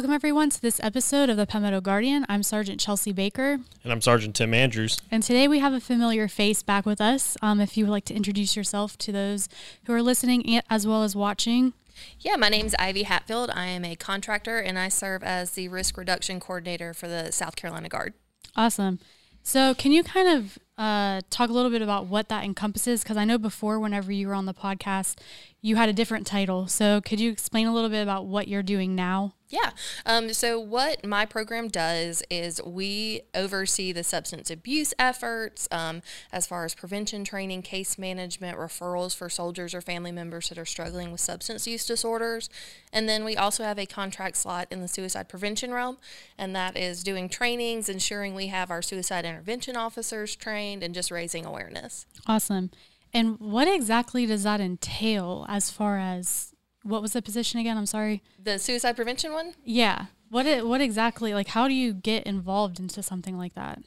Welcome, everyone, to this episode of the Palmetto Guardian. I'm Sergeant Chelsea Baker. And I'm Sergeant Tim Andrews. And today we have a familiar face back with us. Um, if you would like to introduce yourself to those who are listening as well as watching. Yeah, my name's Ivy Hatfield. I am a contractor and I serve as the risk reduction coordinator for the South Carolina Guard. Awesome. So, can you kind of uh, talk a little bit about what that encompasses? Because I know before, whenever you were on the podcast, you had a different title. So, could you explain a little bit about what you're doing now? Yeah. Um, so, what my program does is we oversee the substance abuse efforts um, as far as prevention training, case management, referrals for soldiers or family members that are struggling with substance use disorders. And then we also have a contract slot in the suicide prevention realm, and that is doing trainings, ensuring we have our suicide intervention officers trained, and just raising awareness. Awesome. And what exactly does that entail as far as what was the position again? I'm sorry. The suicide prevention one? Yeah. What it, what exactly like how do you get involved into something like that?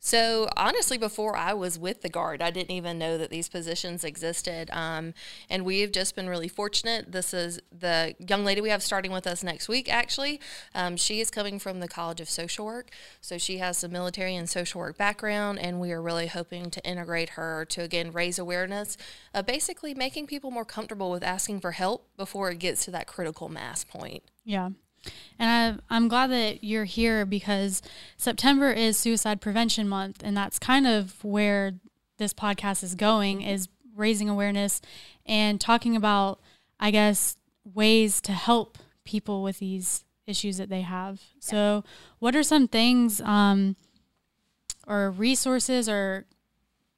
So honestly, before I was with the Guard, I didn't even know that these positions existed. Um, and we have just been really fortunate. This is the young lady we have starting with us next week. Actually, um, she is coming from the College of Social Work, so she has a military and social work background, and we are really hoping to integrate her to again raise awareness, of basically making people more comfortable with asking for help before it gets to that critical mass point. Yeah. And I, I'm glad that you're here because September is Suicide Prevention Month, and that's kind of where this podcast is going is raising awareness and talking about, I guess, ways to help people with these issues that they have. So, what are some things um, or resources or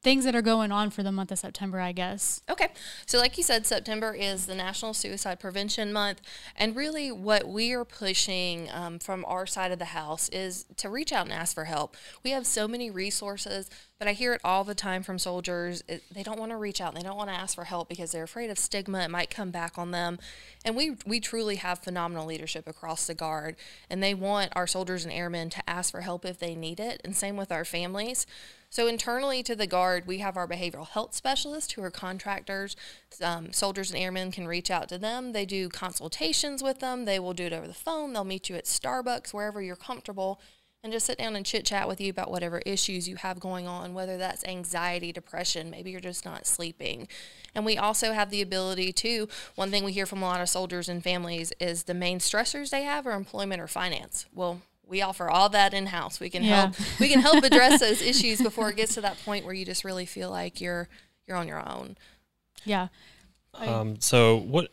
things that are going on for the month of September, I guess. Okay. So, like you said, September is the National Suicide Prevention Month. And really, what we are pushing um, from our side of the house is to reach out and ask for help. We have so many resources, but I hear it all the time from soldiers. It, they don't want to reach out, they don't want to ask for help because they're afraid of stigma. It might come back on them. And we, we truly have phenomenal leadership across the Guard, and they want our soldiers and airmen to ask for help if they need it. And same with our families. So internally to the Guard, we have our behavioral health specialists who are contractors. Um, soldiers and airmen can reach out to them. They do consultations with them. They will do it over the phone. They'll meet you at Starbucks, wherever you're comfortable, and just sit down and chit chat with you about whatever issues you have going on, whether that's anxiety, depression, maybe you're just not sleeping. And we also have the ability to, one thing we hear from a lot of soldiers and families is the main stressors they have are employment or finance. Well, we offer all that in house. We can yeah. help we can help address those issues before it gets to that point where you just really feel like you're you're on your own. Yeah. Um, so what?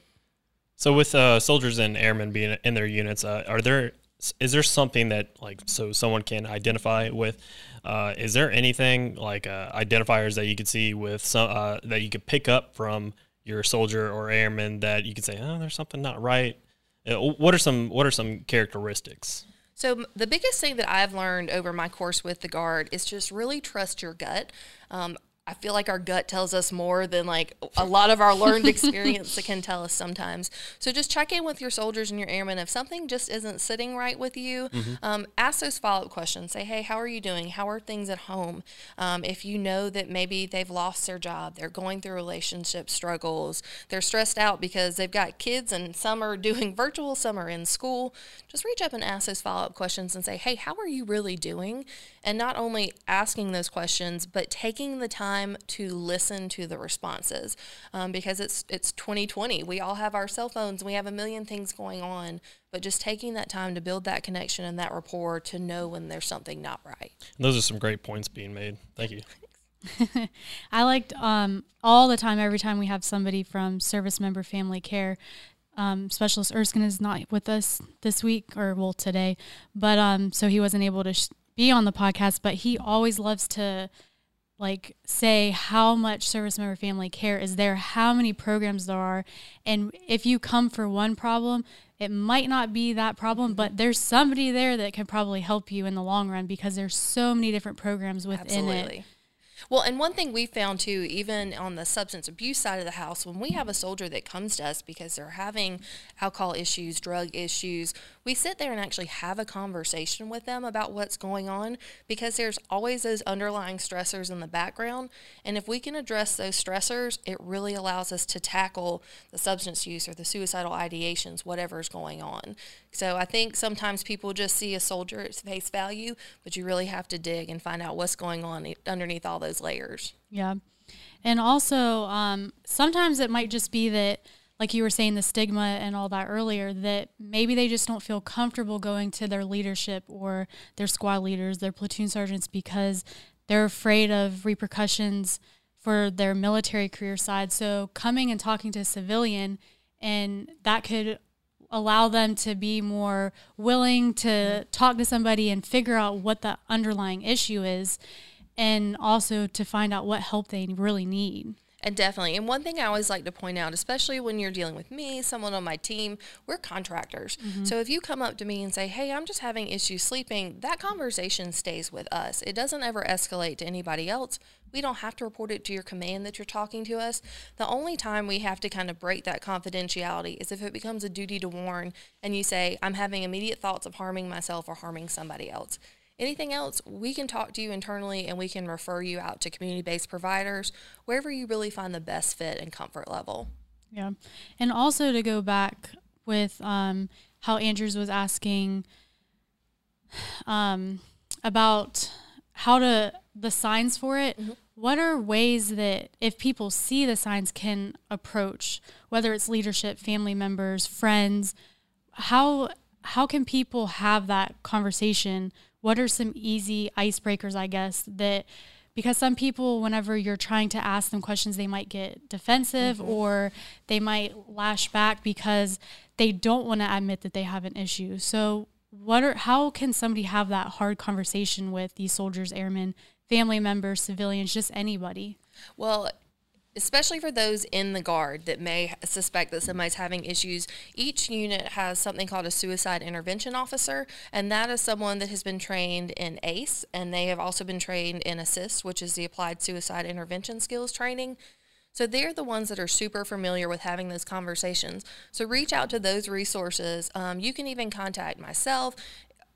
So with uh, soldiers and airmen being in their units, uh, are there is there something that like so someone can identify with? Uh, is there anything like uh, identifiers that you could see with some uh, that you could pick up from your soldier or airman that you could say, oh, there's something not right? Uh, what are some What are some characteristics? So, the biggest thing that I've learned over my course with the Guard is just really trust your gut. Um, I feel like our gut tells us more than like a lot of our learned experience can tell us sometimes. So just check in with your soldiers and your airmen. If something just isn't sitting right with you, mm-hmm. um, ask those follow up questions. Say, hey, how are you doing? How are things at home? Um, if you know that maybe they've lost their job, they're going through relationship struggles, they're stressed out because they've got kids and some are doing virtual, some are in school, just reach up and ask those follow up questions and say, hey, how are you really doing? And not only asking those questions, but taking the time time to listen to the responses um, because it's it's 2020. We all have our cell phones. We have a million things going on, but just taking that time to build that connection and that rapport to know when there's something not right. And those are some great points being made. Thank you. I liked um, all the time, every time we have somebody from service member family care. Um, Specialist Erskine is not with us this week or well today, but um, so he wasn't able to sh- be on the podcast. But he always loves to like say how much service member family care is there, how many programs there are, and if you come for one problem, it might not be that problem, but there's somebody there that can probably help you in the long run because there's so many different programs within Absolutely. it. Well, and one thing we found too, even on the substance abuse side of the house, when we have a soldier that comes to us because they're having alcohol issues, drug issues, we sit there and actually have a conversation with them about what's going on because there's always those underlying stressors in the background. And if we can address those stressors, it really allows us to tackle the substance use or the suicidal ideations, whatever's going on. So I think sometimes people just see a soldier at face value, but you really have to dig and find out what's going on underneath all those layers. Yeah. And also, um, sometimes it might just be that, like you were saying, the stigma and all that earlier, that maybe they just don't feel comfortable going to their leadership or their squad leaders, their platoon sergeants, because they're afraid of repercussions for their military career side. So coming and talking to a civilian, and that could allow them to be more willing to talk to somebody and figure out what the underlying issue is and also to find out what help they really need. And definitely. And one thing I always like to point out, especially when you're dealing with me, someone on my team, we're contractors. Mm-hmm. So if you come up to me and say, hey, I'm just having issues sleeping, that conversation stays with us. It doesn't ever escalate to anybody else. We don't have to report it to your command that you're talking to us. The only time we have to kind of break that confidentiality is if it becomes a duty to warn and you say, I'm having immediate thoughts of harming myself or harming somebody else. Anything else, we can talk to you internally and we can refer you out to community based providers, wherever you really find the best fit and comfort level. Yeah. And also to go back with um, how Andrews was asking um, about how to, the signs for it. Mm-hmm. What are ways that if people see the signs can approach, whether it's leadership, family members, friends, how how can people have that conversation what are some easy icebreakers, I guess, that because some people, whenever you're trying to ask them questions, they might get defensive mm-hmm. or they might lash back because they don't want to admit that they have an issue. So, what are how can somebody have that hard conversation with these soldiers, airmen, family members, civilians, just anybody? Well, especially for those in the guard that may suspect that somebody's having issues, each unit has something called a suicide intervention officer, and that is someone that has been trained in ACE, and they have also been trained in ASSIST, which is the Applied Suicide Intervention Skills Training. So they're the ones that are super familiar with having those conversations. So reach out to those resources. Um, you can even contact myself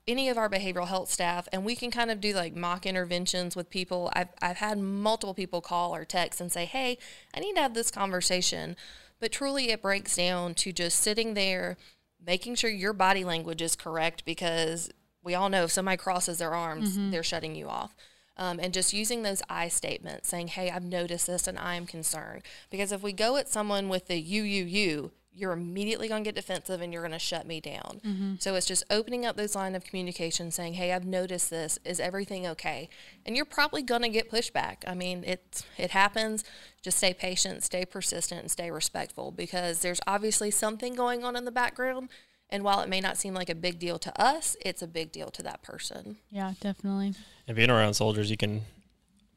any of our behavioral health staff and we can kind of do like mock interventions with people. I've, I've had multiple people call or text and say, hey, I need to have this conversation. But truly, it breaks down to just sitting there, making sure your body language is correct because we all know if somebody crosses their arms, mm-hmm. they're shutting you off. Um, and just using those I statements, saying, "Hey, I've noticed this, and I am concerned." Because if we go at someone with the "you, you, you," you're immediately going to get defensive and you're going to shut me down. Mm-hmm. So it's just opening up those line of communication saying, "Hey, I've noticed this. Is everything okay?" And you're probably going to get pushback. I mean, it it happens. Just stay patient, stay persistent, and stay respectful because there's obviously something going on in the background. And while it may not seem like a big deal to us, it's a big deal to that person. Yeah, definitely. And being around soldiers, you can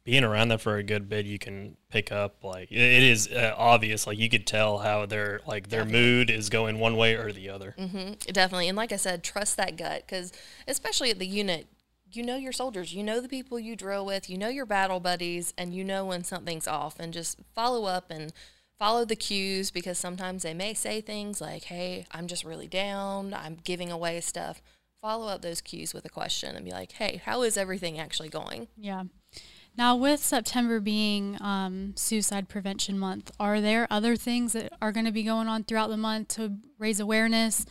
being around them for a good bit, you can pick up like it is uh, obvious. Like you could tell how their like their definitely. mood is going one way or the other. Mm-hmm. Definitely, and like I said, trust that gut because especially at the unit, you know your soldiers, you know the people you drill with, you know your battle buddies, and you know when something's off. And just follow up and follow the cues because sometimes they may say things like, "Hey, I'm just really down. I'm giving away stuff." Follow up those cues with a question and be like, "Hey, how is everything actually going?" Yeah. Now, with September being um, Suicide Prevention Month, are there other things that are going to be going on throughout the month to raise awareness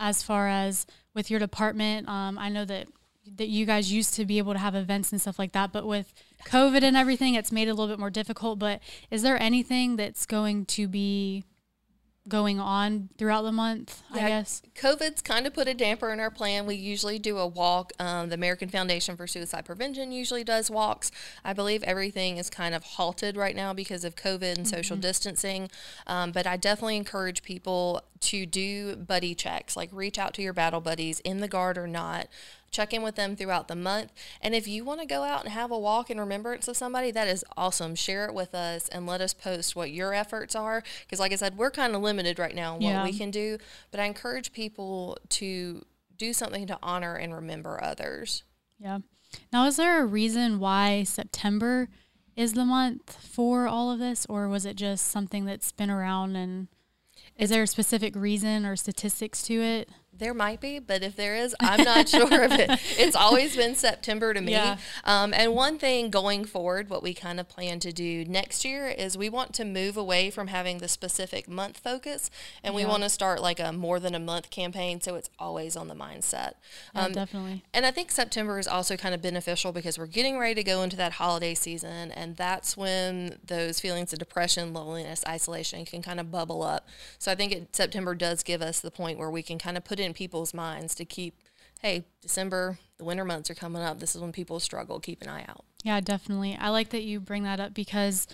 as far as with your department? Um, I know that that you guys used to be able to have events and stuff like that, but with COVID and everything, it's made it a little bit more difficult. But is there anything that's going to be going on throughout the month, yeah, I guess. COVID's kind of put a damper in our plan. We usually do a walk. Um, the American Foundation for Suicide Prevention usually does walks. I believe everything is kind of halted right now because of COVID and mm-hmm. social distancing. Um, but I definitely encourage people to do buddy checks, like reach out to your battle buddies in the guard or not check in with them throughout the month. And if you want to go out and have a walk in remembrance of somebody, that is awesome. Share it with us and let us post what your efforts are. Because, like I said, we're kind of limited right now in what yeah. we can do. But I encourage people to do something to honor and remember others. Yeah. Now, is there a reason why September is the month for all of this, or was it just something that's been around and is there a specific reason or statistics to it? There might be, but if there is, I'm not sure of it. It's always been September to me. Yeah. Um, and one thing going forward, what we kind of plan to do next year is we want to move away from having the specific month focus, and we want to start like a more than a month campaign, so it's always on the mindset. Yeah, definitely. And I think September is also kind of beneficial because we're getting ready to go into that holiday season, and that's when those feelings of depression, loneliness, isolation can kind of bubble up. So I think it, September does give us the point where we can kind of put it in people's minds to keep, hey, December, the winter months are coming up. This is when people struggle. Keep an eye out. Yeah, definitely. I like that you bring that up because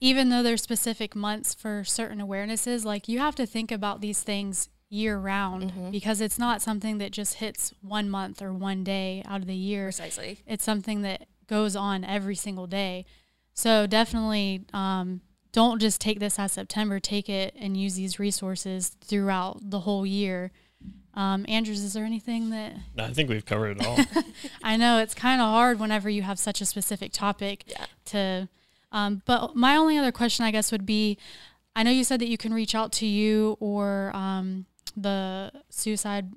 even though there's specific months for certain awarenesses, like you have to think about these things year round because it's not something that just hits one month or one day out of the year. Precisely. It's something that goes on every single day. So definitely um, don't just take this as September. Take it and use these resources throughout the whole year. Um, Andrews, is there anything that No, I think we've covered it all. I know it's kind of hard whenever you have such a specific topic Yeah. to. Um, but my only other question, I guess, would be I know you said that you can reach out to you or um, the suicide.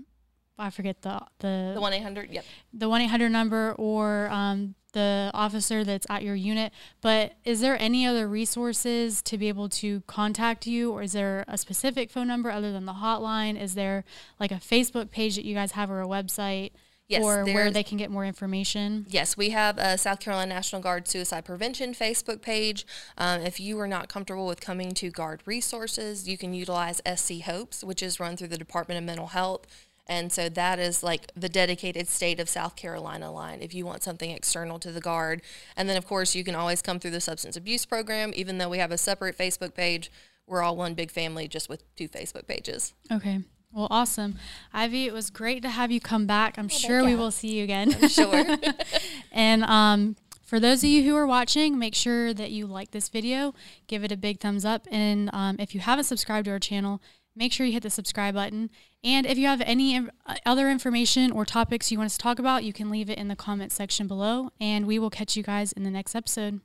I forget the The the 1 800, yep. the one eight hundred number or um, the officer that's at your unit. But is there any other resources to be able to contact you, or is there a specific phone number other than the hotline? Is there like a Facebook page that you guys have or a website? Yes, or where they can get more information. Yes, we have a South Carolina National Guard Suicide Prevention Facebook page. Um, if you are not comfortable with coming to Guard resources, you can utilize SC Hopes, which is run through the Department of Mental Health. And so that is like the dedicated state of South Carolina line if you want something external to the Guard. And then, of course, you can always come through the substance abuse program, even though we have a separate Facebook page. We're all one big family just with two Facebook pages. Okay. Well, awesome. Ivy, it was great to have you come back. I'm sure we will see you again. I'm Sure. and um, for those of you who are watching, make sure that you like this video, give it a big thumbs up. And um, if you haven't subscribed to our channel, make sure you hit the subscribe button. And if you have any uh, other information or topics you want us to talk about, you can leave it in the comment section below. And we will catch you guys in the next episode.